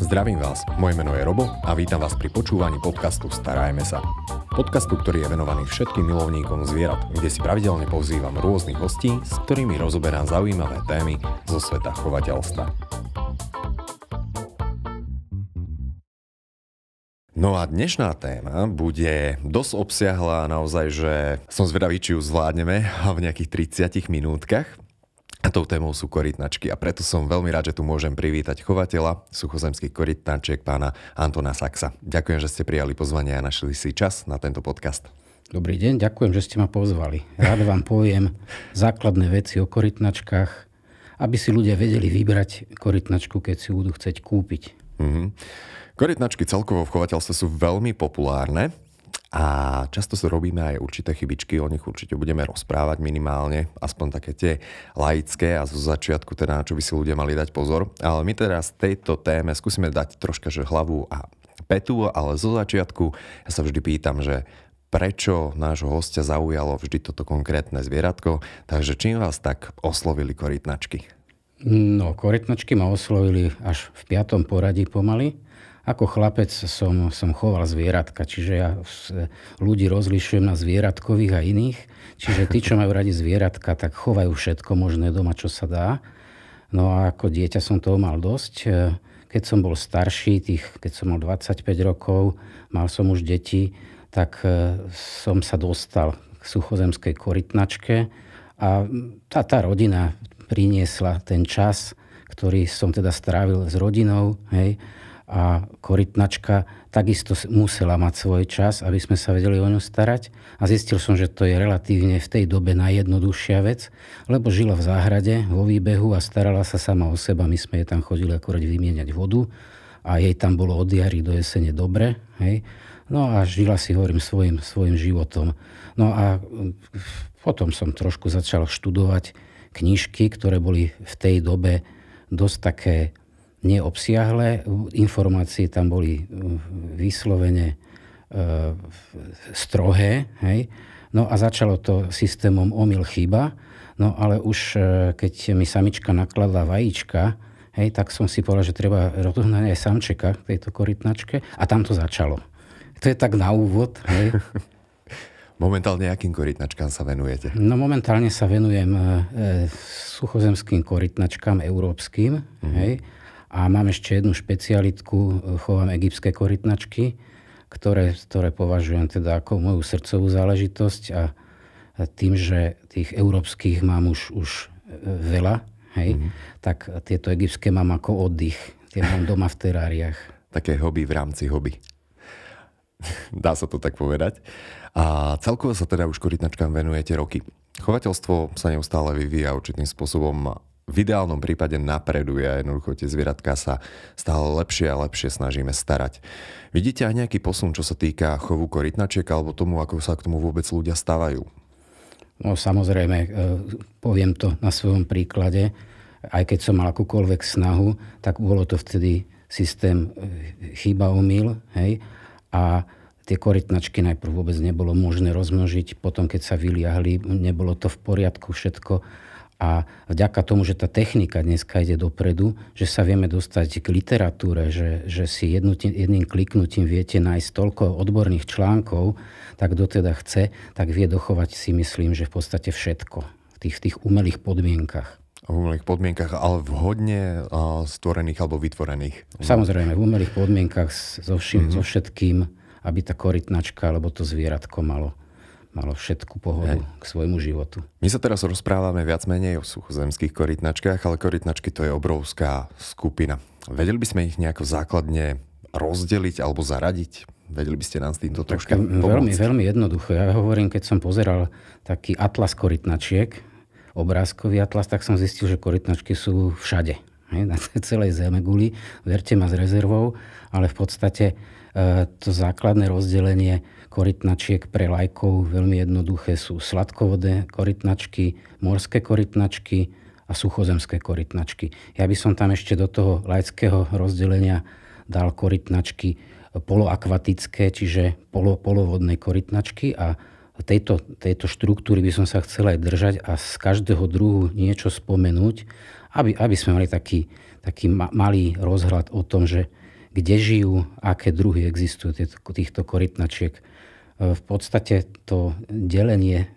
Zdravím vás, moje meno je Robo a vítam vás pri počúvaní podcastu Starajme sa. Podcastu, ktorý je venovaný všetkým milovníkom zvierat, kde si pravidelne pozývam rôznych hostí, s ktorými rozoberám zaujímavé témy zo sveta chovateľstva. No a dnešná téma bude dosť obsiahla naozaj, že som zvedavý, či ju zvládneme v nejakých 30 minútkach. Tou témou sú korytnačky a preto som veľmi rád, že tu môžem privítať chovateľa suchozemských korytnačiek pána Antona Saxa. Ďakujem, že ste prijali pozvanie a našli si čas na tento podcast. Dobrý deň, ďakujem, že ste ma pozvali. Rád vám poviem základné veci o korytnačkách, aby si ľudia vedeli vybrať korytnačku, keď si budú chcieť kúpiť. Mm-hmm. Korytnačky celkovo v chovateľstve sú veľmi populárne. A často sa robíme aj určité chybičky, o nich určite budeme rozprávať minimálne, aspoň také tie laické a zo začiatku teda, na čo by si ľudia mali dať pozor. Ale my teraz tejto téme skúsime dať troška že hlavu a petu, ale zo začiatku ja sa vždy pýtam, že prečo nášho hostia zaujalo vždy toto konkrétne zvieratko, takže čím vás tak oslovili korytnačky? No, korytnačky ma oslovili až v piatom poradí pomaly ako chlapec som, som choval zvieratka, čiže ja ľudí rozlišujem na zvieratkových a iných. Čiže tí, čo majú radi zvieratka, tak chovajú všetko možné doma, čo sa dá. No a ako dieťa som toho mal dosť. Keď som bol starší, tých, keď som mal 25 rokov, mal som už deti, tak e, som sa dostal k suchozemskej korytnačke a tá, tá rodina priniesla ten čas, ktorý som teda strávil s rodinou, hej, a korytnačka takisto musela mať svoj čas, aby sme sa vedeli o ňu starať. A zistil som, že to je relatívne v tej dobe najjednoduchšia vec, lebo žila v záhrade, vo výbehu a starala sa sama o seba. My sme jej tam chodili akorát vymieňať vodu a jej tam bolo od jary do jesene dobre. Hej. No a žila si, hovorím, svojim, svojim životom. No a potom som trošku začal študovať knižky, ktoré boli v tej dobe dosť také neobsiahle. Informácie tam boli uh, vyslovene uh, strohé. Hej. No a začalo to systémom omyl chyba. No ale už uh, keď mi samička nakladla vajíčka, hej, tak som si povedal, že treba rozohnať aj samčeka v tejto korytnačke a tam to začalo. To je tak na úvod. Hej. Momentálne akým korytnačkám sa venujete? No momentálne sa venujem e, suchozemským korytnačkám európskym. Mm-hmm. Hej a mám ešte jednu špecialitku, e, chovám egyptské korytnačky, ktoré, ktoré považujem teda ako moju srdcovú záležitosť a tým, že tých európskych mám už, už e, veľa, hej, mm-hmm. tak tieto egyptské mám ako oddych. Tie mám doma v teráriách. Také hobby v rámci hobby. Dá sa to tak povedať. A celkovo sa teda už korytnačkám venujete roky. Chovateľstvo sa neustále vyvíja určitým spôsobom v ideálnom prípade napreduje a jednoducho tie zvieratka sa stále lepšie a lepšie snažíme starať. Vidíte aj nejaký posun, čo sa týka chovu korytnačiek alebo tomu, ako sa k tomu vôbec ľudia stávajú? No samozrejme, e, poviem to na svojom príklade. Aj keď som mal akúkoľvek snahu, tak bolo to vtedy systém e, chyba omyl, hej, a tie korytnačky najprv vôbec nebolo možné rozmnožiť, potom keď sa vyliahli, nebolo to v poriadku všetko a vďaka tomu, že tá technika dneska ide dopredu, že sa vieme dostať k literatúre, že, že si jednú, jedným kliknutím viete nájsť toľko odborných článkov, tak kto teda chce, tak vie dochovať si myslím, že v podstate všetko v tých, tých umelých podmienkach. V umelých podmienkach, ale vhodne stvorených alebo vytvorených. Samozrejme, v umelých podmienkach so, všim, mm-hmm. so všetkým, aby tá korytnačka alebo to zvieratko malo malo všetku pohodu Hej. k svojmu životu. My sa teraz rozprávame viac menej o suchozemských korytnačkách, ale korytnačky to je obrovská skupina. Vedeli by sme ich nejako základne rozdeliť alebo zaradiť? Vedeli by ste nám s týmto troška pomôcť? Veľmi, veľmi jednoducho. Ja hovorím, keď som pozeral taký atlas korytnačiek, obrázkový atlas, tak som zistil, že korytnačky sú všade. Hej, na celej guli. Verte ma s rezervou, ale v podstate e, to základné rozdelenie korytnačiek pre lajkov veľmi jednoduché sú sladkovodé korytnačky, morské korytnačky a suchozemské korytnačky. Ja by som tam ešte do toho laického rozdelenia dal korytnačky poloakvatické, čiže polo, polovodné korytnačky a tejto, tejto štruktúry by som sa chcel aj držať a z každého druhu niečo spomenúť, aby, aby sme mali taký, taký malý rozhľad o tom, že kde žijú, aké druhy existujú týchto korytnačiek. V podstate to delenie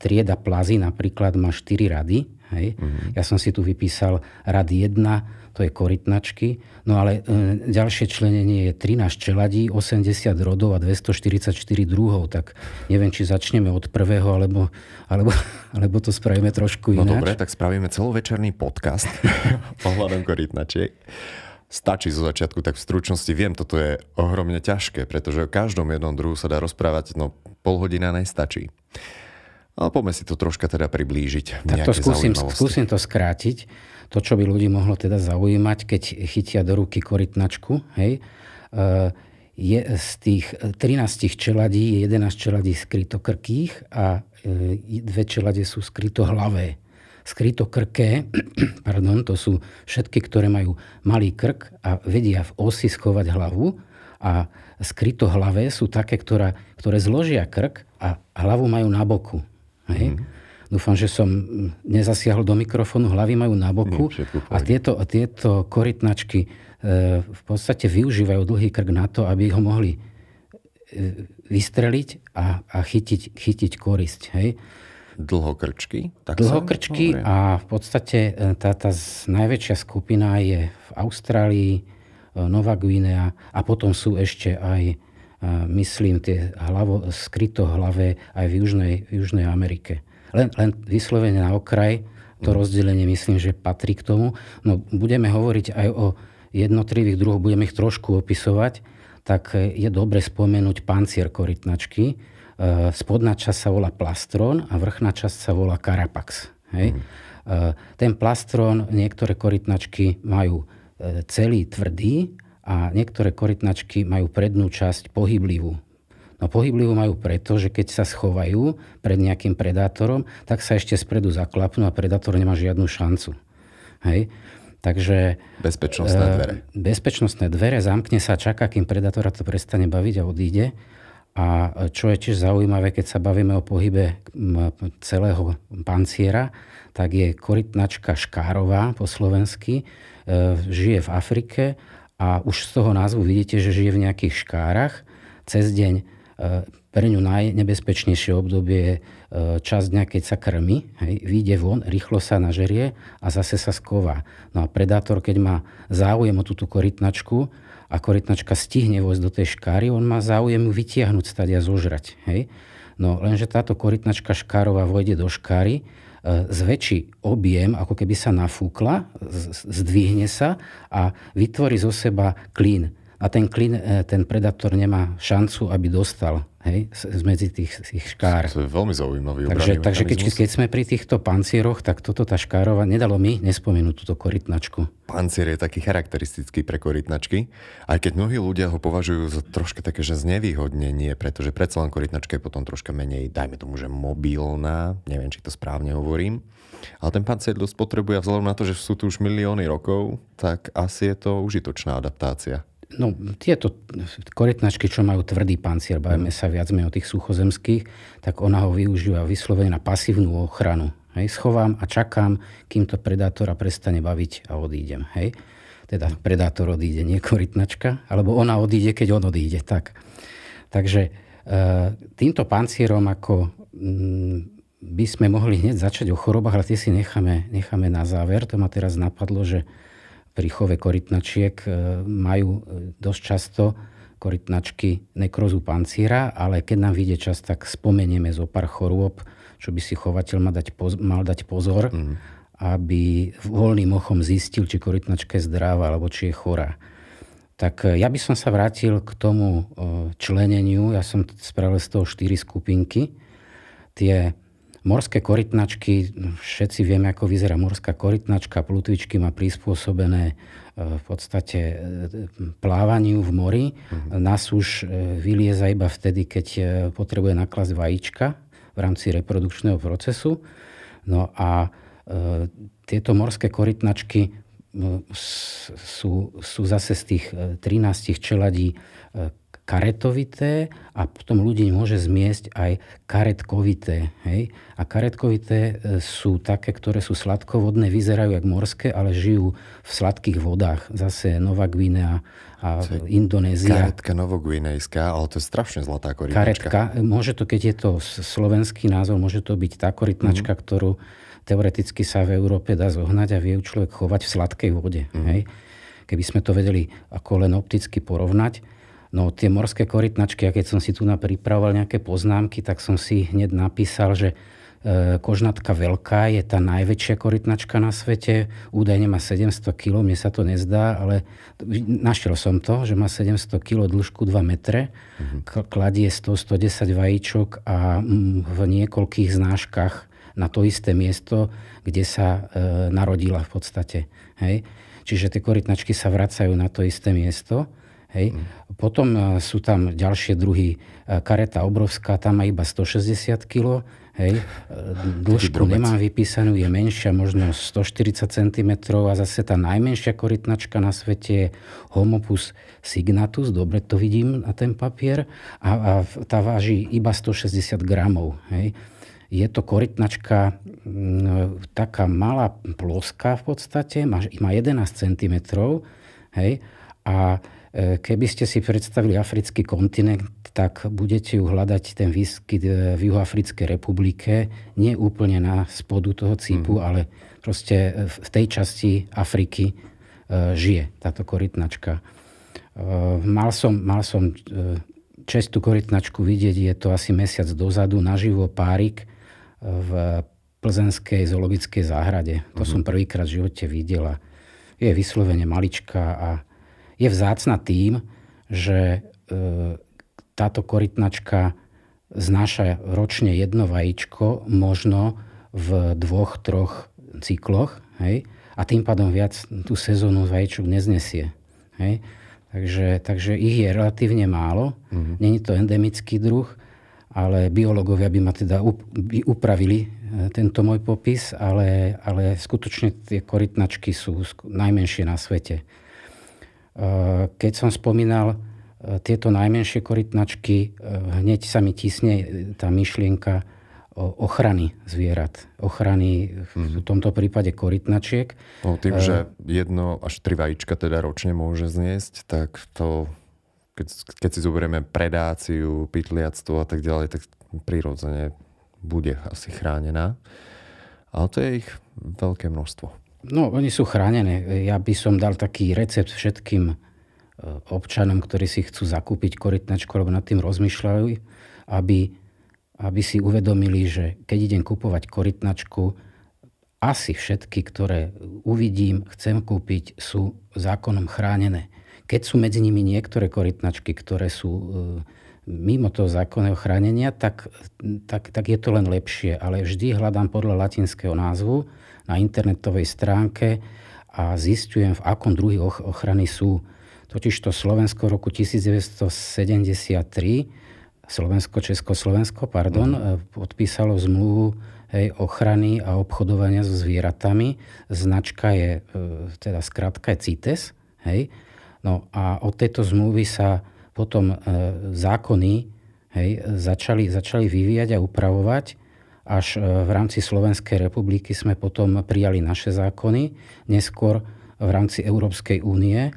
trieda plazy napríklad má 4 rady. Hej. Mm-hmm. Ja som si tu vypísal rad 1, to je korytnačky. No ale e, ďalšie členenie je 13 čeladí, 80 rodov a 244 druhov. Tak neviem, či začneme od prvého, alebo, alebo, alebo to spravíme trošku no ináč. No dobre, tak spravíme celovečerný podcast ohľadom korytnačiek. Stačí zo začiatku, tak v stručnosti viem, toto je ohromne ťažké, pretože o každom jednom druhu sa dá rozprávať, no pol hodina nestačí. Ale poďme si to troška teda priblížiť. Tak to skúsim, skúsim to skrátiť to, čo by ľudí mohlo teda zaujímať, keď chytia do ruky korytnačku, hej, e, je z tých 13 čeladí je 11 čeladí skrytokrkých a e, dve čeladie sú skrytohlavé. Skrytokrké, pardon, to sú všetky, ktoré majú malý krk a vedia v osi schovať hlavu a skrytohlavé sú také, ktoré zložia krk a hlavu majú na boku. Hej? Mm. Dúfam, že som nezasiahol do mikrofónu, hlavy majú na boku a tieto, tieto korytnačky e, v podstate využívajú dlhý krk na to, aby ho mohli e, vystreliť a, a chytiť, chytiť korisť. Hej. Dlhokrčky? Tak Dlhokrčky a v podstate e, tá, tá najväčšia skupina je v Austrálii, Nová Guinea a potom sú ešte aj, myslím, tie hlavo, skryto hlavé aj v Južnej, Južnej Amerike. Len, len vyslovene na okraj, to rozdelenie myslím, že patrí k tomu. No budeme hovoriť aj o jednotlivých druhoch, budeme ich trošku opisovať, tak je dobre spomenúť pancier korytnačky. E, spodná časť sa volá plastron a vrchná časť sa volá karapax. Hej? Mm. Ten plastron, niektoré korytnačky majú e, celý tvrdý a niektoré korytnačky majú prednú časť pohyblivú. No pohyblivú majú preto, že keď sa schovajú pred nejakým predátorom, tak sa ešte spredu zaklapnú a predátor nemá žiadnu šancu. Hej? Takže... Bezpečnostné e, dvere. Bezpečnostné dvere, zamkne sa, čaká, kým predátora to prestane baviť a odíde. A čo je tiež zaujímavé, keď sa bavíme o pohybe celého panciera, tak je korytnačka škárová po slovensky, e, žije v Afrike a už z toho názvu vidíte, že žije v nejakých škárach. Cez deň pre ňu najnebezpečnejšie obdobie je čas dňa, keď sa krmi, hej, vyjde von, rýchlo sa nažerie a zase sa sková. No a predátor, keď má záujem o túto korytnačku a korytnačka stihne vojsť do tej škáry, on má záujem ju vytiahnuť stade a zožrať. Hej. No lenže táto korytnačka škárová vojde do škáry, e, zväčší objem, ako keby sa nafúkla, zdvihne sa a vytvorí zo seba klín a ten klin, e, ten predátor nemá šancu, aby dostal hej, medzi tých, tých škár. To je veľmi zaujímavý Takže, takže keď, keď sme pri týchto pancieroch, tak toto tá škárova, nedalo mi nespomenúť túto korytnačku. Pancier je taký charakteristický pre korytnačky, aj keď mnohí ľudia ho považujú za troška také, že znevýhodnenie, pretože predsa len korytnačka je potom troška menej, dajme tomu, že mobilná, neviem, či to správne hovorím. Ale ten pancier dosť potrebuje, vzhľadom na to, že sú tu už milióny rokov, tak asi je to užitočná adaptácia. No, tieto korytnačky, čo majú tvrdý pancier, bavíme sa viac menej o tých suchozemských, tak ona ho využíva vyslovene na pasívnu ochranu. Hej, schovám a čakám, kým to predátora prestane baviť a odídem. Hej. Teda predátor odíde, nie korytnačka, alebo ona odíde, keď on odíde. Tak. Takže e, týmto pancierom ako mm, by sme mohli hneď začať o chorobách, ale tie si necháme, necháme na záver. To ma teraz napadlo, že pri chove korytnačiek e, majú e, dosť často korytnačky nekrozu panciera, ale keď nám vyjde čas, tak spomenieme zo pár chorôb, čo by si chovateľ mal dať, pozor, mal dať pozor, mm. aby voľným ochom zistil, či korytnačka je zdravá, alebo či je chorá. Tak e, ja by som sa vrátil k tomu členeniu. Ja som spravil z toho štyri skupinky. Tie Morské korytnačky, všetci vieme, ako vyzerá morská korytnačka. Plutvičky má prispôsobené e, v podstate e, plávaniu v mori. Uh-huh. Nás už e, vylieza iba vtedy, keď potrebuje naklasť vajíčka v rámci reprodukčného procesu. No a tieto morské korytnačky sú, sú zase z tých 13 čeladí karetovité a potom ľudí môže zmiesť aj karetkovité. Hej? A karetkovité e, sú také, ktoré sú sladkovodné, vyzerajú jak morské, ale žijú v sladkých vodách. Zase Nová Guinea a Indonézia. Karetka novogvinejská, ale to je strašne zlatá korytnačka. Karetka, môže to, keď je to slovenský názov, môže to byť tá korytnačka, mm. ktorú teoreticky sa v Európe dá zohnať a vie človek chovať v sladkej vode. Mm. Hej? Keby sme to vedeli ako len opticky porovnať, No tie morské korytnačky, a keď som si tu pripravoval nejaké poznámky, tak som si hneď napísal, že e, kožnatka veľká je tá najväčšia korytnačka na svete. Údajne má 700 kg, mne sa to nezdá, ale našiel som to, že má 700 kg dĺžku 2 metre, mm-hmm. kladie 100-110 vajíčok a mm, v niekoľkých znáškach na to isté miesto, kde sa e, narodila v podstate. Hej? Čiže tie korytnačky sa vracajú na to isté miesto. Hej. Mm. Potom e, sú tam ďalšie druhy. E, kareta obrovská, tam má iba 160 kg. Hej. E, dĺžku nemám vypísanú, je menšia, možno 140 cm a zase tá najmenšia korytnačka na svete je Homopus signatus, dobre to vidím na ten papier, a, a tá váži iba 160 gramov. Hej. Je to korytnačka taká malá ploská v podstate, má, má 11 cm hej, a keby ste si predstavili africký kontinent, tak budete ju hľadať ten výskyt e, v Juhoafrickej republike, nie úplne na spodu toho cípu, mm. ale proste e, v tej časti Afriky žije táto korytnačka. Mal som, mal som čestú korytnačku vidieť, je to asi mesiac dozadu, naživo párik v plzenskej zoologickej záhrade. To mm. som prvýkrát v živote videla. Je vyslovene maličká a je vzácna tým, že e, táto korytnačka znáša ročne jedno vajíčko, možno v dvoch, troch cykloch, hej? a tým pádom viac tú sezónu vajíčok neznesie. Hej? Takže, takže ich je relatívne málo. Mm-hmm. Není to endemický druh, ale biológovia by ma teda by upravili e, tento môj popis, ale, ale skutočne tie korytnačky sú najmenšie na svete. Eh, keď som spomínal eh, tieto najmenšie korytnačky, eh, hneď sa mi tisne tá myšlienka ochrany zvierat. Ochrany v mhm. tomto prípade korytnačiek. No, tým, že jedno až tri vajíčka teda ročne môže zniesť, tak to, keď, keď si zoberieme predáciu, pytliactvo a tak ďalej, tak prirodzene bude asi chránená. Ale to je ich veľké množstvo. No, oni sú chránené. Ja by som dal taký recept všetkým e, občanom, ktorí si chcú zakúpiť korytnačku alebo nad tým rozmýšľajú, aby, aby si uvedomili, že keď idem kupovať korytnačku, asi všetky, ktoré uvidím, chcem kúpiť, sú zákonom chránené. Keď sú medzi nimi niektoré korytnačky, ktoré sú e, mimo toho zákonného chránenia, tak, tak, tak je to len lepšie. Ale vždy hľadám podľa latinského názvu, na internetovej stránke a zistujem, v akom druhy ochrany sú. Totiž to Slovensko roku 1973, Slovensko, Československo, pardon, mm. podpísalo zmluvu hej, ochrany a obchodovania so zvieratami. Značka je, e, teda skratka je CITES. Hej. No a od tejto zmluvy sa potom e, zákony hej, začali, začali vyvíjať a upravovať až e, v rámci Slovenskej republiky sme potom prijali naše zákony. Neskôr v rámci Európskej únie e,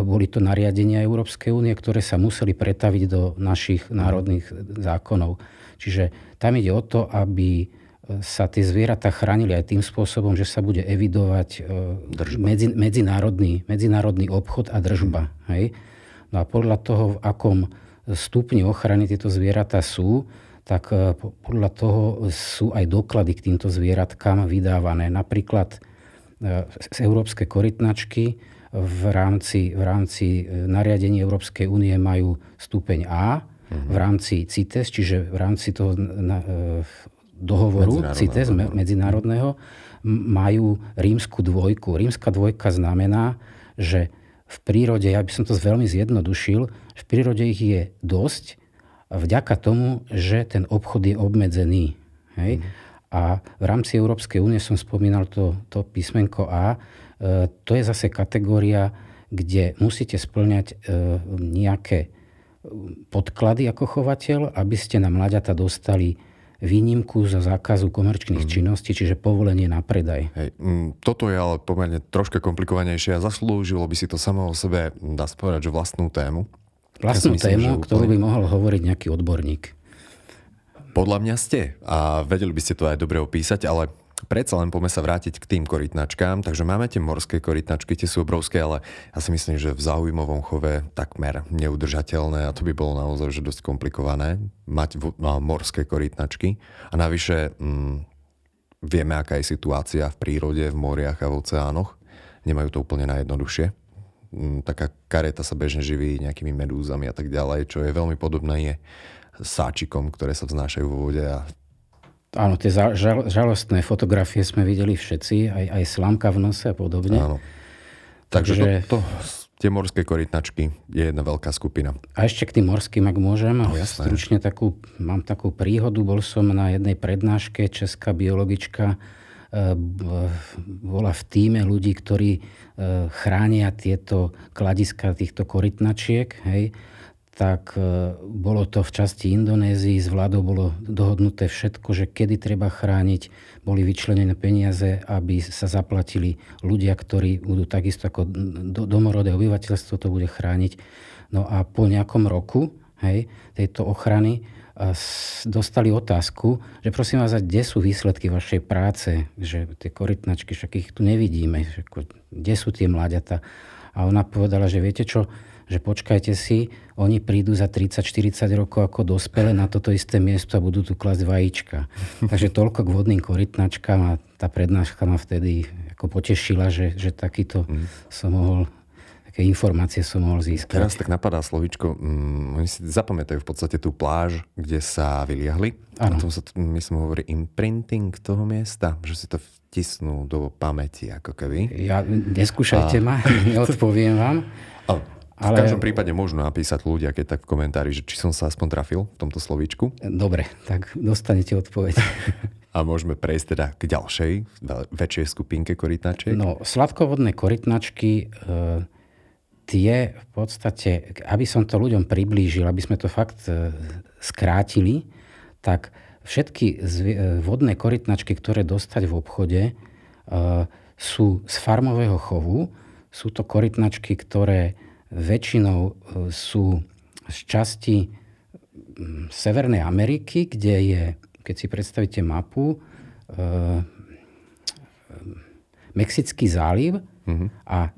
boli to nariadenia Európskej únie, ktoré sa museli pretaviť do našich národných zákonov. Čiže tam ide o to, aby e, sa tie zvieratá chránili aj tým spôsobom, že sa bude evidovať medzi, medzinárodný, medzinárodný obchod a držba. Hmm. Hej? No a podľa toho, v akom stupni ochrany tieto zvieratá sú, tak e, podľa toho sú aj doklady k týmto zvieratkám vydávané. Napríklad e, z európskej korytnačky v rámci, v rámci e, nariadení Európskej únie majú stupeň A, uh-huh. v rámci CITES, čiže v rámci toho dohovoru CITES medzinárodného, majú rímsku dvojku. Rímska dvojka znamená, že v prírode, ja by som to veľmi zjednodušil, v prírode ich je dosť, vďaka tomu, že ten obchod je obmedzený. Hej? Mm. A v rámci Európskej únie som spomínal to, to písmenko A. E, to je zase kategória, kde musíte splňať e, nejaké podklady ako chovateľ, aby ste na mladiata dostali výnimku za zákazu komerčných mm. činností, čiže povolenie na predaj. Hej, toto je ale pomerne troška komplikovanejšie a zaslúžilo by si to samo o sebe, dá sa povedať, že vlastnú tému. Vlastnú ja tému, úplne... ktorú by mohol hovoriť nejaký odborník. Podľa mňa ste a vedeli by ste to aj dobre opísať, ale predsa len poďme sa vrátiť k tým korytnačkám. Takže máme tie morské korytnačky, tie sú obrovské, ale ja si myslím, že v zaujímavom chove takmer neudržateľné a to by bolo naozaj že dosť komplikované mať no, morské korytnačky. A navyše mm, vieme, aká je situácia v prírode, v moriach a v oceánoch. Nemajú to úplne najjednoduchšie. Taká kareta sa bežne živí nejakými medúzami a tak ďalej, čo je veľmi podobné je sáčikom, ktoré sa vznášajú vo vode a Áno, tie žal, žalostné fotografie sme videli všetci, aj, aj slamka v nose a podobne. Áno. Takže, Takže to, to, tie morské korytnačky je jedna veľká skupina. A ešte k tým morským, ak môžem, no, stručne takú, mám takú príhodu. Bol som na jednej prednáške, česká biologička bola v týme ľudí, ktorí e, chránia tieto kladiska týchto korytnačiek. Hej tak e, bolo to v časti Indonézii, s vládou bolo dohodnuté všetko, že kedy treba chrániť, boli vyčlenené peniaze, aby sa zaplatili ľudia, ktorí budú takisto ako domorodé obyvateľstvo to bude chrániť. No a po nejakom roku hej, tejto ochrany dostali otázku, že prosím vás, kde sú výsledky vašej práce, že tie korytnačky, však ich tu nevidíme, že kde sú tie mláďata. A ona povedala, že viete čo, že počkajte si, oni prídu za 30-40 rokov ako dospele na toto isté miesto a budú tu klasť vajíčka. Takže toľko k vodným korytnačkám a tá prednáška ma vtedy ako potešila, že, že takýto mm. som mohol také informácie som mohol získať. Teraz tak napadá slovičko, mm, oni si zapamätajú v podstate tú pláž, kde sa vyliahli. Ano. A tom sa, myslím, hovorí imprinting toho miesta, že si to vtisnú do pamäti, ako keby. Ja, neskúšajte a... ma, neodpoviem vám. A ale... V každom prípade môžu napísať ľudia, keď tak v komentári, že či som sa aspoň trafil v tomto slovíčku. Dobre, tak dostanete odpoveď. A môžeme prejsť teda k ďalšej, väčšej skupinke korytnačiek? No, sladkovodné korytnačky, e, tie v podstate, aby som to ľuďom priblížil, aby sme to fakt e, skrátili, tak všetky e, vodné korytnačky, ktoré dostať v obchode, e, sú z farmového chovu. Sú to korytnačky, ktoré väčšinou sú z časti Severnej Ameriky, kde je, keď si predstavíte mapu, Mexický záliv mm-hmm. a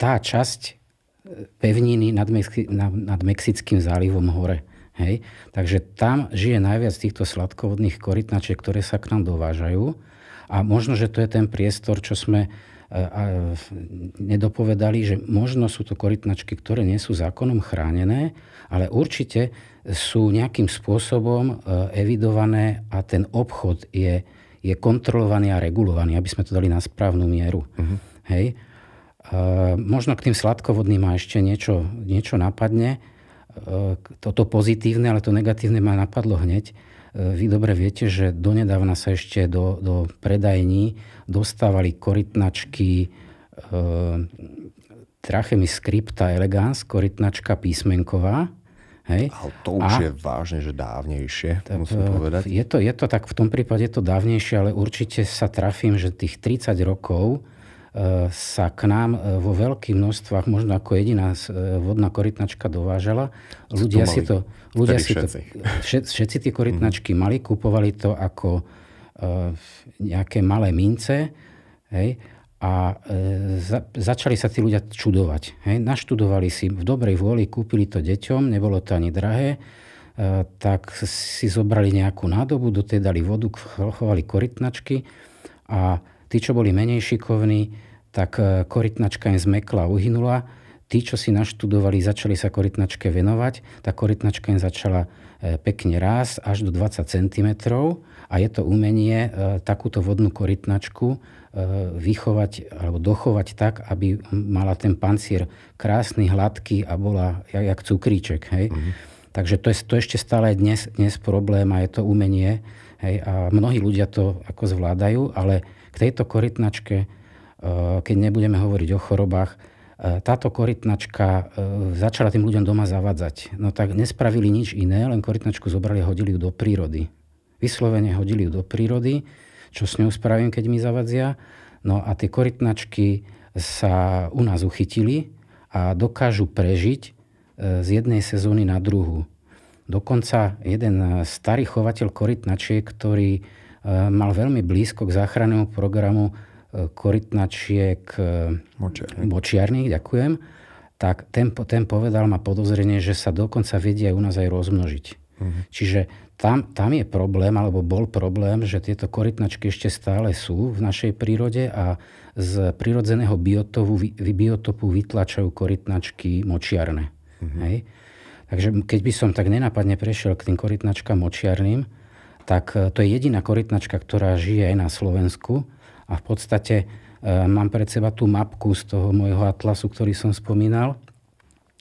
tá časť pevniny nad, Mexi- nad, Mexickým zálivom hore. Hej? Takže tam žije najviac týchto sladkovodných korytnačiek, ktoré sa k nám dovážajú. A možno, že to je ten priestor, čo sme a nedopovedali, že možno sú to korytnačky, ktoré nie sú zákonom chránené, ale určite sú nejakým spôsobom e, evidované a ten obchod je, je kontrolovaný a regulovaný, aby sme to dali na správnu mieru. Uh-huh. Hej. Uh, možno k tým sladkovodným ma ešte niečo, niečo napadne. Uh, toto pozitívne, ale to negatívne ma napadlo hneď. Uh, vy dobre viete, že donedávna sa ešte do, do predajní dostávali korytnačky Trachemy scripta elegans, korytnačka písmenková. Hej. Ale to už a, je vážne, že dávnejšie, tak, musím povedať. Je to, je to tak, v tom prípade je to dávnejšie, ale určite sa trafím, že tých 30 rokov sa k nám e, vo veľkých množstvách, možno ako jediná vodná korytnačka dovážala. Ľudia si to, ľudia si to, všetci. všetci tie korytnačky mm-hmm. mali, kupovali to ako E, nejaké malé mince, hej, a e, za, začali sa tí ľudia čudovať. Hej. Naštudovali si v dobrej vôli, kúpili to deťom, nebolo to ani drahé, e, tak si zobrali nejakú nádobu, do tej dali vodu, chovali korytnačky a tí, čo boli menej šikovní, tak e, korytnačka im zmekla uhynula. Tí, čo si naštudovali, začali sa korytnačke venovať, tá korytnačka im začala e, pekne rásť až do 20 cm a je to umenie e, takúto vodnú korytnačku vychovať alebo dochovať tak, aby mala ten pancier krásny, hladký a bola jak, jak cukríček. Hej? Mm-hmm. Takže to je to ešte stále dnes, dnes problém a je to umenie. Hej? A mnohí ľudia to ako zvládajú, ale k tejto korytnačke, e, keď nebudeme hovoriť o chorobách, táto korytnačka začala tým ľuďom doma zavadzať. No tak nespravili nič iné, len korytnačku zobrali a hodili ju do prírody. Vyslovene hodili ju do prírody, čo s ňou spravím, keď mi zavadzia. No a tie korytnačky sa u nás uchytili a dokážu prežiť z jednej sezóny na druhú. Dokonca jeden starý chovateľ korytnačiek, ktorý mal veľmi blízko k záchrannému programu korytnačiek močiarných, močiarných ďakujem, tak ten, ten povedal, má podozrenie, že sa dokonca vedia u nás aj rozmnožiť. Uh-huh. Čiže tam, tam je problém, alebo bol problém, že tieto korytnačky ešte stále sú v našej prírode a z prírodzeného biotopu, biotopu vytlačajú korytnačky močiarne. Uh-huh. Hej? Takže keď by som tak nenápadne prešiel k tým korytnačkám močiarným, tak e, to je jediná korytnačka, ktorá žije aj na Slovensku a v podstate e, mám pred seba tú mapku z toho môjho atlasu, ktorý som spomínal,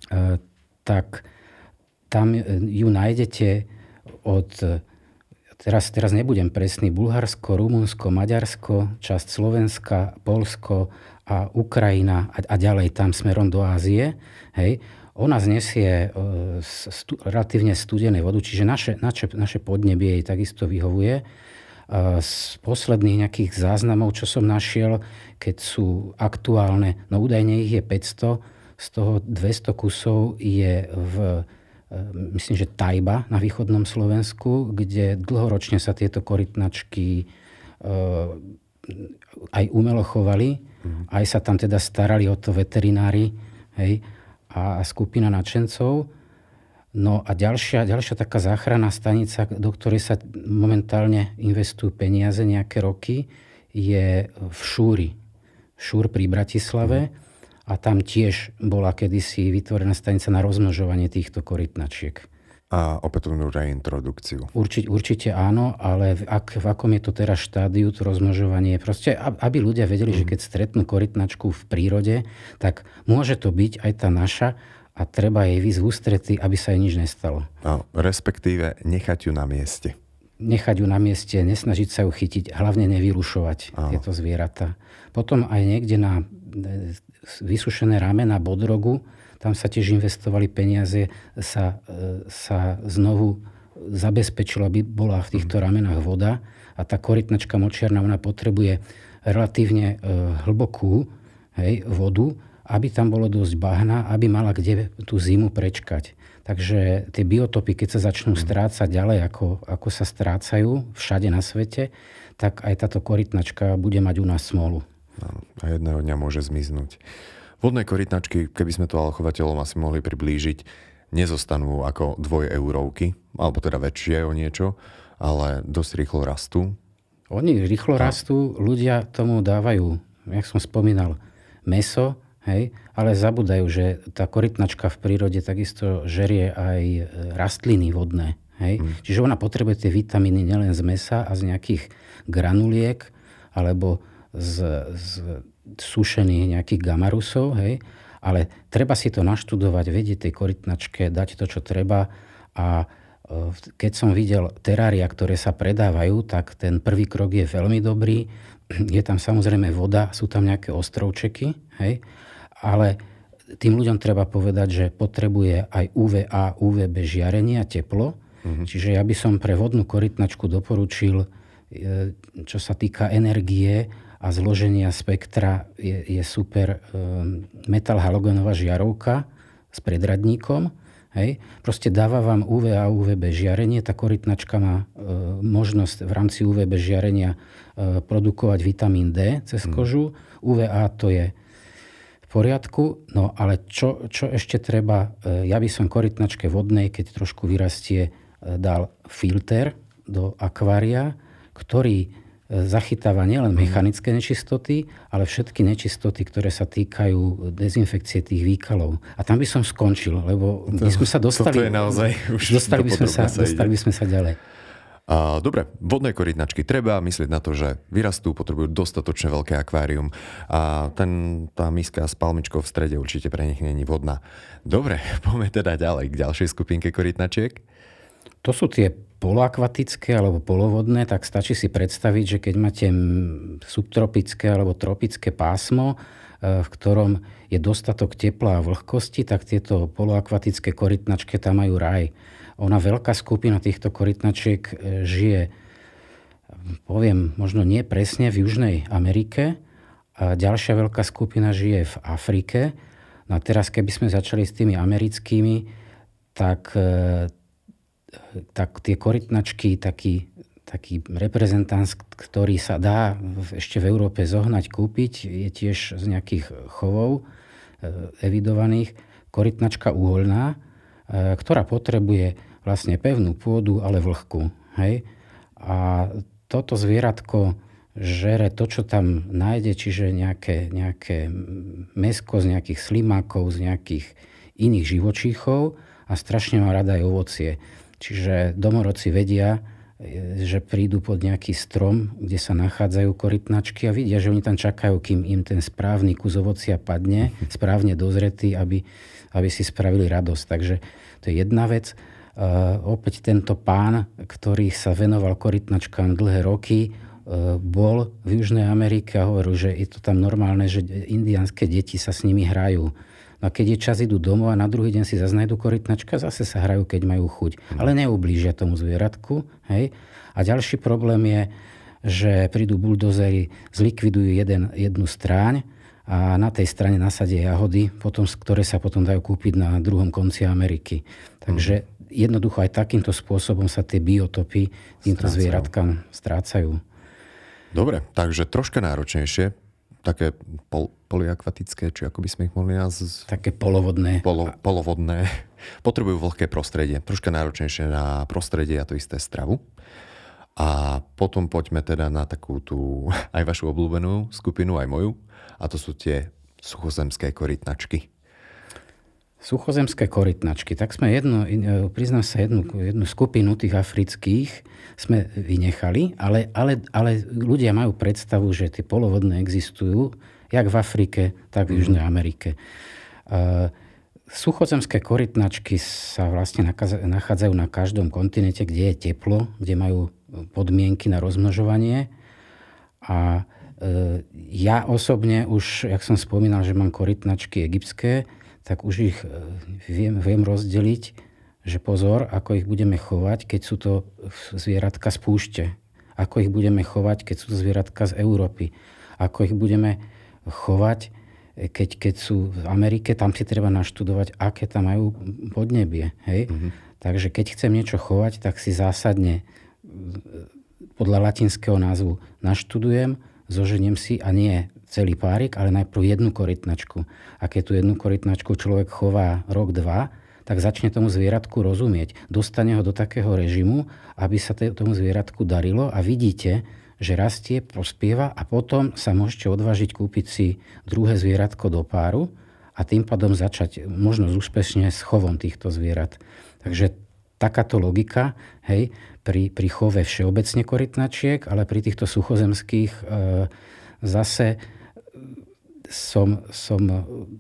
e, tak tam ju nájdete od, teraz, teraz nebudem presný, Bulharsko, Rumunsko, Maďarsko, časť Slovenska, Polsko a Ukrajina a, a ďalej tam smerom do Ázie. Hej. Ona znesie stu, relatívne studené vodu, čiže naše, naše, naše podnebie jej takisto vyhovuje. Z posledných nejakých záznamov, čo som našiel, keď sú aktuálne, no údajne ich je 500, z toho 200 kusov je v e, myslím, že Tajba na východnom Slovensku, kde dlhoročne sa tieto korytnačky e, aj umelo chovali, mm. aj sa tam teda starali o to veterinári hej, a skupina nadšencov. No a ďalšia, ďalšia taká záchranná stanica, do ktorej sa momentálne investujú peniaze nejaké roky, je v Šúri. Šúr pri Bratislave. A tam tiež bola kedysi vytvorená stanica na rozmnožovanie týchto korytnačiek. A opätovnú reintrodukciu. Určite, určite áno, ale v, ak, v akom je to teraz štádiu, to rozmnožovanie, proste aby ľudia vedeli, mm. že keď stretnú korytnačku v prírode, tak môže to byť aj tá naša, a treba jej výsť v ústrety, aby sa jej nič nestalo. No, respektíve nechať ju na mieste. Nechať ju na mieste, nesnažiť sa ju chytiť, hlavne nevyrušovať Áno. tieto zvieratá. Potom aj niekde na e, vysušené ramena bodrogu, tam sa tiež investovali peniaze, sa, e, sa znovu zabezpečilo, aby bola v týchto mhm. ramenách voda a tá korytnačka močiarna, ona potrebuje relatívne e, hlbokú hej, vodu, aby tam bolo dosť bahna, aby mala kde tú zimu prečkať. Takže tie biotopy, keď sa začnú mhm. strácať ďalej, ako, ako sa strácajú všade na svete, tak aj táto korytnačka bude mať u nás smolu. A jedného dňa môže zmiznúť. Vodné korytnačky, keby sme to ale chovateľom asi mohli priblížiť, nezostanú ako dvojeurovky, alebo teda väčšie o niečo, ale dosť rýchlo rastú. Oni rýchlo rastú, ľudia tomu dávajú, jak som spomínal, meso, Hej? Ale zabudajú, že tá korytnačka v prírode takisto žerie aj e, rastliny vodné. Hej? Mm. Čiže ona potrebuje tie vitamíny nielen z mesa a z nejakých granuliek alebo z, z sušených nejakých gamarusov, hej? ale treba si to naštudovať, vedieť tej korytnačke, dať to, čo treba a e, keď som videl terária, ktoré sa predávajú, tak ten prvý krok je veľmi dobrý. Je tam samozrejme voda, sú tam nejaké ostrovčeky, hej? ale tým ľuďom treba povedať, že potrebuje aj UVA, UVB žiarenie a teplo. Mm-hmm. Čiže ja by som pre vodnú korytnačku doporučil, e, čo sa týka energie a zloženia spektra, je, je super e, metal halogenová žiarovka s predradníkom. Hej. Proste dáva vám UVA a UVB žiarenie. Tá korytnačka má e, možnosť v rámci UVB žiarenia e, produkovať vitamín D cez mm. kožu. UVA to je poriadku, no ale čo, čo ešte treba, e, ja by som korytnačke vodnej, keď trošku vyrastie, e, dal filter do akvária, ktorý zachytáva nielen mhm. mechanické nečistoty, ale všetky nečistoty, ktoré sa týkajú dezinfekcie tých výkalov. A tam by som skončil, lebo to, by sme sa dostali... Je naozaj už dostali by, sme sa, dostali by sme sa ďalej. A, dobre, vodné korytnačky treba myslieť na to, že vyrastú, potrebujú dostatočne veľké akvárium a ten, tá miska s palmičkou v strede určite pre nich není vodná. Dobre, poďme teda ďalej k ďalšej skupinke korytnačiek. To sú tie poloakvatické alebo polovodné, tak stačí si predstaviť, že keď máte subtropické alebo tropické pásmo, v ktorom je dostatok tepla a vlhkosti, tak tieto poloakvatické korytnačky tam majú raj. Ona veľká skupina týchto korytnačiek e, žije, poviem, možno nie presne v Južnej Amerike, a ďalšia veľká skupina žije v Afrike. No a teraz, keby sme začali s tými americkými, tak, e, tak tie korytnačky, taký, taký reprezentant, ktorý sa dá ešte v Európe zohnať, kúpiť, je tiež z nejakých chovov e, evidovaných. Korytnačka uholná, e, ktorá potrebuje vlastne pevnú pôdu, ale vlhku. Hej? A toto zvieratko žere to, čo tam nájde, čiže nejaké, nejaké mesko z nejakých slimákov, z nejakých iných živočíchov a strašne má rada aj ovocie. Čiže domorodci vedia, že prídu pod nejaký strom, kde sa nachádzajú korytnačky a vidia, že oni tam čakajú, kým im ten správny kus ovocia padne, správne dozretý, aby, aby si spravili radosť. Takže to je jedna vec. Uh, opäť tento pán, ktorý sa venoval korytnačkám dlhé roky, E, bol v Južnej Amerike a hovoril, že je to tam normálne, že indianské deti sa s nimi hrajú. No a keď je čas, idú domov a na druhý deň si zase nájdu korytnačka, zase sa hrajú, keď majú chuť. Ale neublížia tomu zvieratku. Hej? A ďalší problém je, že prídu buldozery, zlikvidujú jeden, jednu stráň a na tej strane nasadia jahody, potom, ktoré sa potom dajú kúpiť na druhom konci Ameriky. Takže jednoducho aj takýmto spôsobom sa tie biotopy týmto strácajú. zvieratkám strácajú. Dobre, takže troška náročnejšie, také pol, poliakvatické, či ako by sme ich mohli nazvať? Také polovodné. Polo, polovodné. Potrebujú vlhké prostredie. Troška náročnejšie na prostredie a to isté stravu. A potom poďme teda na takú tú aj vašu obľúbenú skupinu, aj moju. A to sú tie suchozemské korytnačky. Suchozemské korytnačky. Tak sme jednu, e, priznám sa, jednu, jednu skupinu tých afrických sme vynechali, ale, ale, ale ľudia majú predstavu, že tie polovodné existujú, jak v Afrike, tak v Južnej Amerike. Uh, suchozemské korytnačky sa vlastne nachádzajú na každom kontinente, kde je teplo, kde majú podmienky na rozmnožovanie. A uh, ja osobne už, jak som spomínal, že mám korytnačky egyptské, tak už ich e, viem, viem rozdeliť, že pozor, ako ich budeme chovať, keď sú to zvieratka z púšte. Ako ich budeme chovať, keď sú to zvieratka z Európy. Ako ich budeme chovať, e, keď, keď sú v Amerike, tam si treba naštudovať, aké tam majú podnebie. Hej? Mm-hmm. Takže keď chcem niečo chovať, tak si zásadne e, podľa latinského názvu naštudujem, zoženiem si a nie celý párik, ale najprv jednu korytnačku. A keď tú jednu korytnačku človek chová rok, dva, tak začne tomu zvieratku rozumieť. Dostane ho do takého režimu, aby sa tomu zvieratku darilo a vidíte, že rastie, prospieva a potom sa môžete odvážiť kúpiť si druhé zvieratko do páru a tým pádom začať možno úspešne s chovom týchto zvierat. Takže takáto logika, hej, pri, pri chove všeobecne korytnačiek, ale pri týchto suchozemských e, zase som, som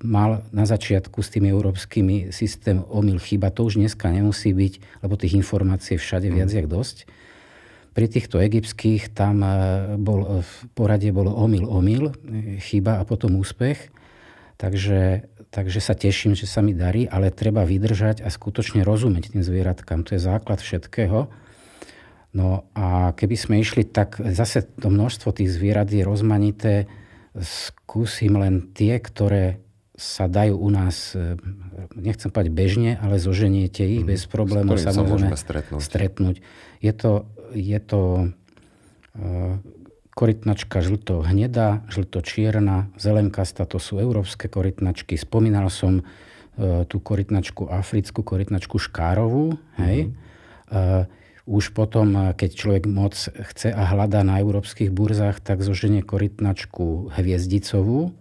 mal na začiatku s tými európskymi systém omyl chyba. To už dneska nemusí byť, lebo tých informácií všade viac mm. jak dosť. Pri týchto egyptských tam e, bol, v porade bolo omyl, omyl, chyba a potom úspech. Takže, takže sa teším, že sa mi darí, ale treba vydržať a skutočne rozumieť tým zvieratkám. To je základ všetkého. No a keby sme išli, tak zase to množstvo tých zvierat je rozmanité skúsim len tie, ktoré sa dajú u nás, e, nechcem povedať bežne, ale zoženiete ich mm, bez problémov sa môžeme stretnúť. stretnúť. Je to, je to uh, korytnačka žlto-hnedá, žlto-čierna, zelenkasta, to sú európske korytnačky. Spomínal som uh, tú korytnačku africkú, korytnačku škárovú. Hej? Mm. Uh, už potom, keď človek moc chce a hľadá na európskych burzách, tak zoženie korytnačku hviezdicovú.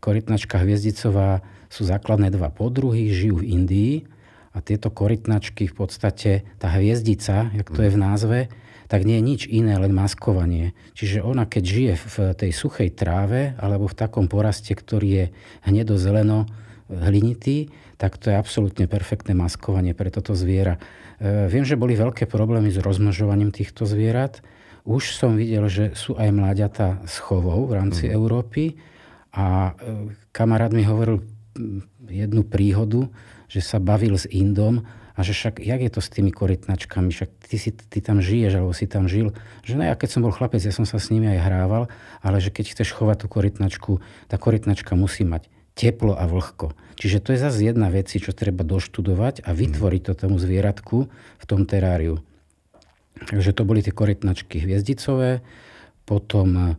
Korytnačka hviezdicová sú základné dva podruhy, žijú v Indii a tieto korytnačky v podstate, tá hviezdica, jak to je v názve, tak nie je nič iné, len maskovanie. Čiže ona, keď žije v tej suchej tráve alebo v takom poraste, ktorý je hnedo-zeleno hlinitý, tak to je absolútne perfektné maskovanie pre toto zviera. E, viem, že boli veľké problémy s rozmnožovaním týchto zvierat. Už som videl, že sú aj mláďata s chovou v rámci mm. Európy A kamarát mi hovoril jednu príhodu, že sa bavil s Indom a že však, jak je to s tými korytnačkami, však ty, si, ty tam žiješ, alebo si tam žil. Že no ja keď som bol chlapec, ja som sa s nimi aj hrával, ale že keď chceš chovať tú korytnačku, tá korytnačka musí mať teplo a vlhko. Čiže to je zase jedna vec, čo treba doštudovať a vytvoriť to tomu zvieratku v tom teráriu. Takže to boli tie korytnačky hviezdicové, potom e,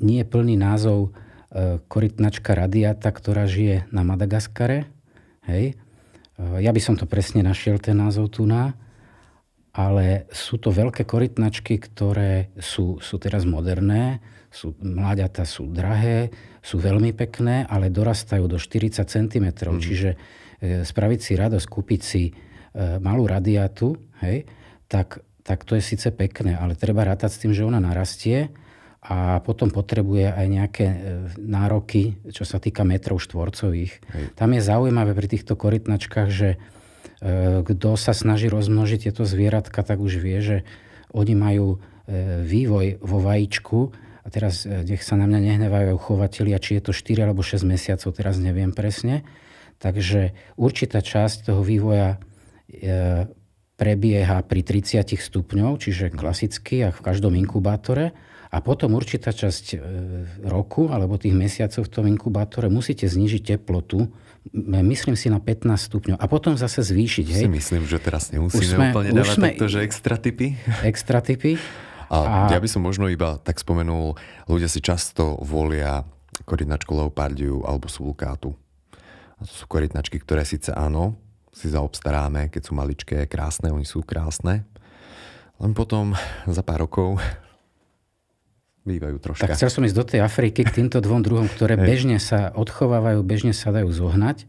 nie je plný názov e, korytnačka radiata, ktorá žije na Madagaskare. Hej. Eh, ja by som to presne našiel, ten názov tu na, ale sú to veľké korytnačky, ktoré sú, sú teraz moderné, sú, mláďata sú drahé, sú veľmi pekné, ale dorastajú do 40 cm. Mm. Čiže e, spraviť si radosť, kúpiť si e, malú radiatu, hej, tak, tak to je síce pekné, ale treba rátať s tým, že ona narastie a potom potrebuje aj nejaké e, nároky, čo sa týka metrov štvorcových. Hej. Tam je zaujímavé pri týchto korytnačkách, že e, kto sa snaží rozmnožiť tieto zvieratka, tak už vie, že oni majú e, vývoj vo vajíčku a teraz nech sa na mňa nehnevajú chovatelia, či je to 4 alebo 6 mesiacov, teraz neviem presne. Takže určitá časť toho vývoja prebieha pri 30 stupňov, čiže klasicky, ako v každom inkubátore a potom určitá časť e, roku alebo tých mesiacov v tom inkubátore musíte znižiť teplotu, myslím si na 15 stupňov a potom zase zvýšiť. Hej. Si myslím, že teraz nemusíme už sme, úplne dávať sme, takto, že extra typy. Extra typy. A, a ja by som možno iba tak spomenul, ľudia si často volia korytnačku leopardiu alebo sulkátu. A to sú korytnačky, ktoré síce áno, si zaobstaráme, keď sú maličké, krásne, oni sú krásne. Len potom za pár rokov bývajú troška. Tak chcel som ísť do tej Afriky k týmto dvom druhom, ktoré bežne sa odchovávajú, bežne sa dajú zohnať.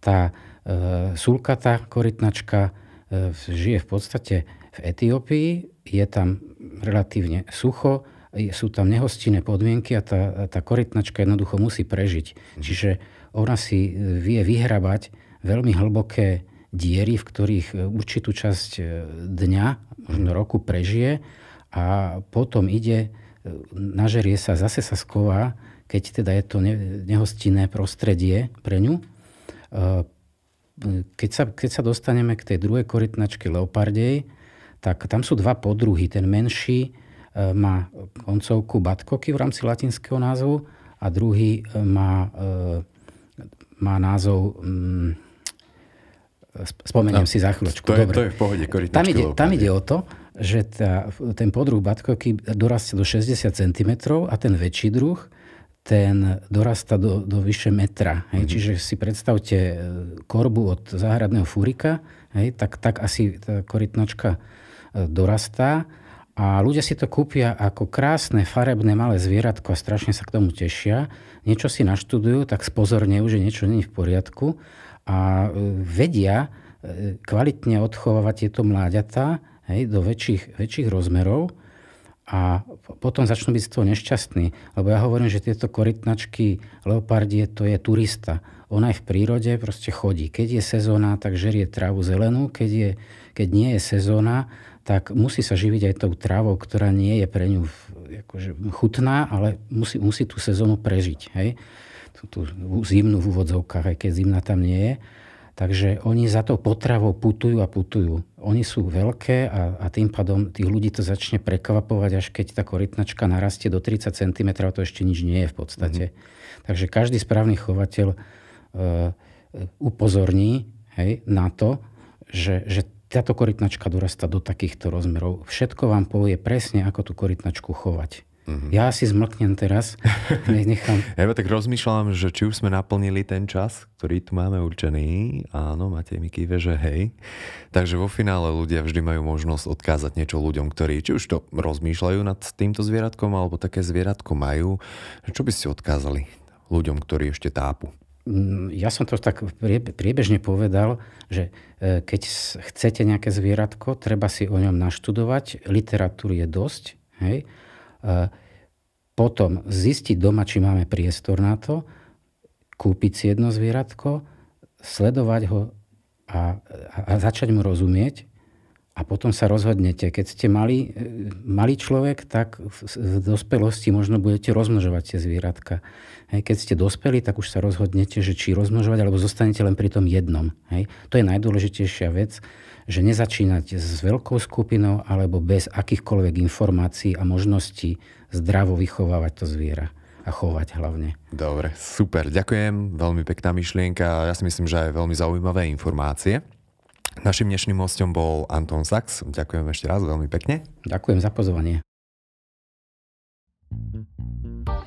Tá e, sulkatá korytnačka e, žije v podstate v Etiópii, je tam relatívne sucho, sú tam nehostinné podmienky a tá, tá korytnačka jednoducho musí prežiť. Mhm. Čiže ona si vie vyhrabať veľmi hlboké diery, v ktorých určitú časť e, dňa, možno roku prežije a potom ide nažerie sa, zase sa sková, keď teda je to nehostinné prostredie pre ňu. E, keď sa, keď sa dostaneme k tej druhej korytnačke leopardej, tak tam sú dva podruhy. Ten menší e, má koncovku batkoky v rámci latinského názvu a druhý e, má, má názov mm, spomeniem no, si za chvíľočku. To je, Dobre. to je v pohode, tam ide, tam ide o to, že tá, ten podruh batkovky dorastie do 60 cm a ten väčší druh ten dorasta do, do vyše metra. Hej. Mm-hmm. Čiže si predstavte e, korbu od záhradného fúrika, hej, tak, tak asi tá korytnačka e, dorastá. A ľudia si to kúpia ako krásne, farebné, malé zvieratko a strašne sa k tomu tešia. Niečo si naštudujú, tak spozornejú, že niečo není v poriadku a e, vedia kvalitne odchovávať tieto mláďatá hej, do väčších, väčších rozmerov a potom začnú byť z toho nešťastní. Lebo ja hovorím, že tieto korytnačky leopardie to je turista. Ona aj v prírode proste chodí. Keď je sezóna, tak žerie trávu zelenú. Keď, je, keď nie je sezóna, tak musí sa živiť aj tou trávou, ktorá nie je pre ňu akože, chutná, ale musí, musí tú sezónu prežiť. Hej? Tú, zimnú v úvodzovkách, aj keď zimná tam nie je. Takže oni za to potravou putujú a putujú. Oni sú veľké a, a tým pádom tých ľudí to začne prekvapovať, až keď tá korytnačka narastie do 30 cm, to ešte nič nie je v podstate. Mm-hmm. Takže každý správny chovateľ e, upozorní hej, na to, že, že táto korytnačka dorasta do takýchto rozmerov. Všetko vám povie presne, ako tú korytnačku chovať. Mm-hmm. Ja si zmlknem teraz, nechám. Ja tak rozmýšľam, že či už sme naplnili ten čas, ktorý tu máme určený. Áno, máte mi kýve, že hej. Takže vo finále ľudia vždy majú možnosť odkázať niečo ľuďom, ktorí či už to rozmýšľajú nad týmto zvieratkom, alebo také zvieratko majú. Čo by ste odkázali ľuďom, ktorí ešte tápu? Mm, ja som to tak priebežne povedal, že e, keď chcete nejaké zvieratko, treba si o ňom naštudovať. Literatúry je dosť. Hej? Potom zistiť doma, či máme priestor na to, kúpiť si jedno zvieratko, sledovať ho a, a začať mu rozumieť a potom sa rozhodnete. Keď ste malý, e, malý človek, tak v dospelosti možno budete rozmnožovať tie zvieratka. Hej, keď ste dospeli, tak už sa rozhodnete, že či rozmnožovať, alebo zostanete len pri tom jednom. Hej. To je najdôležitejšia vec, že nezačínať s veľkou skupinou alebo bez akýchkoľvek informácií a možností zdravo vychovávať to zviera a chovať hlavne. Dobre, super, ďakujem, veľmi pekná myšlienka, ja si myslím, že aj veľmi zaujímavé informácie. Našim dnešným hostom bol Anton Sachs. Ďakujem ešte raz veľmi pekne. Ďakujem za pozvanie.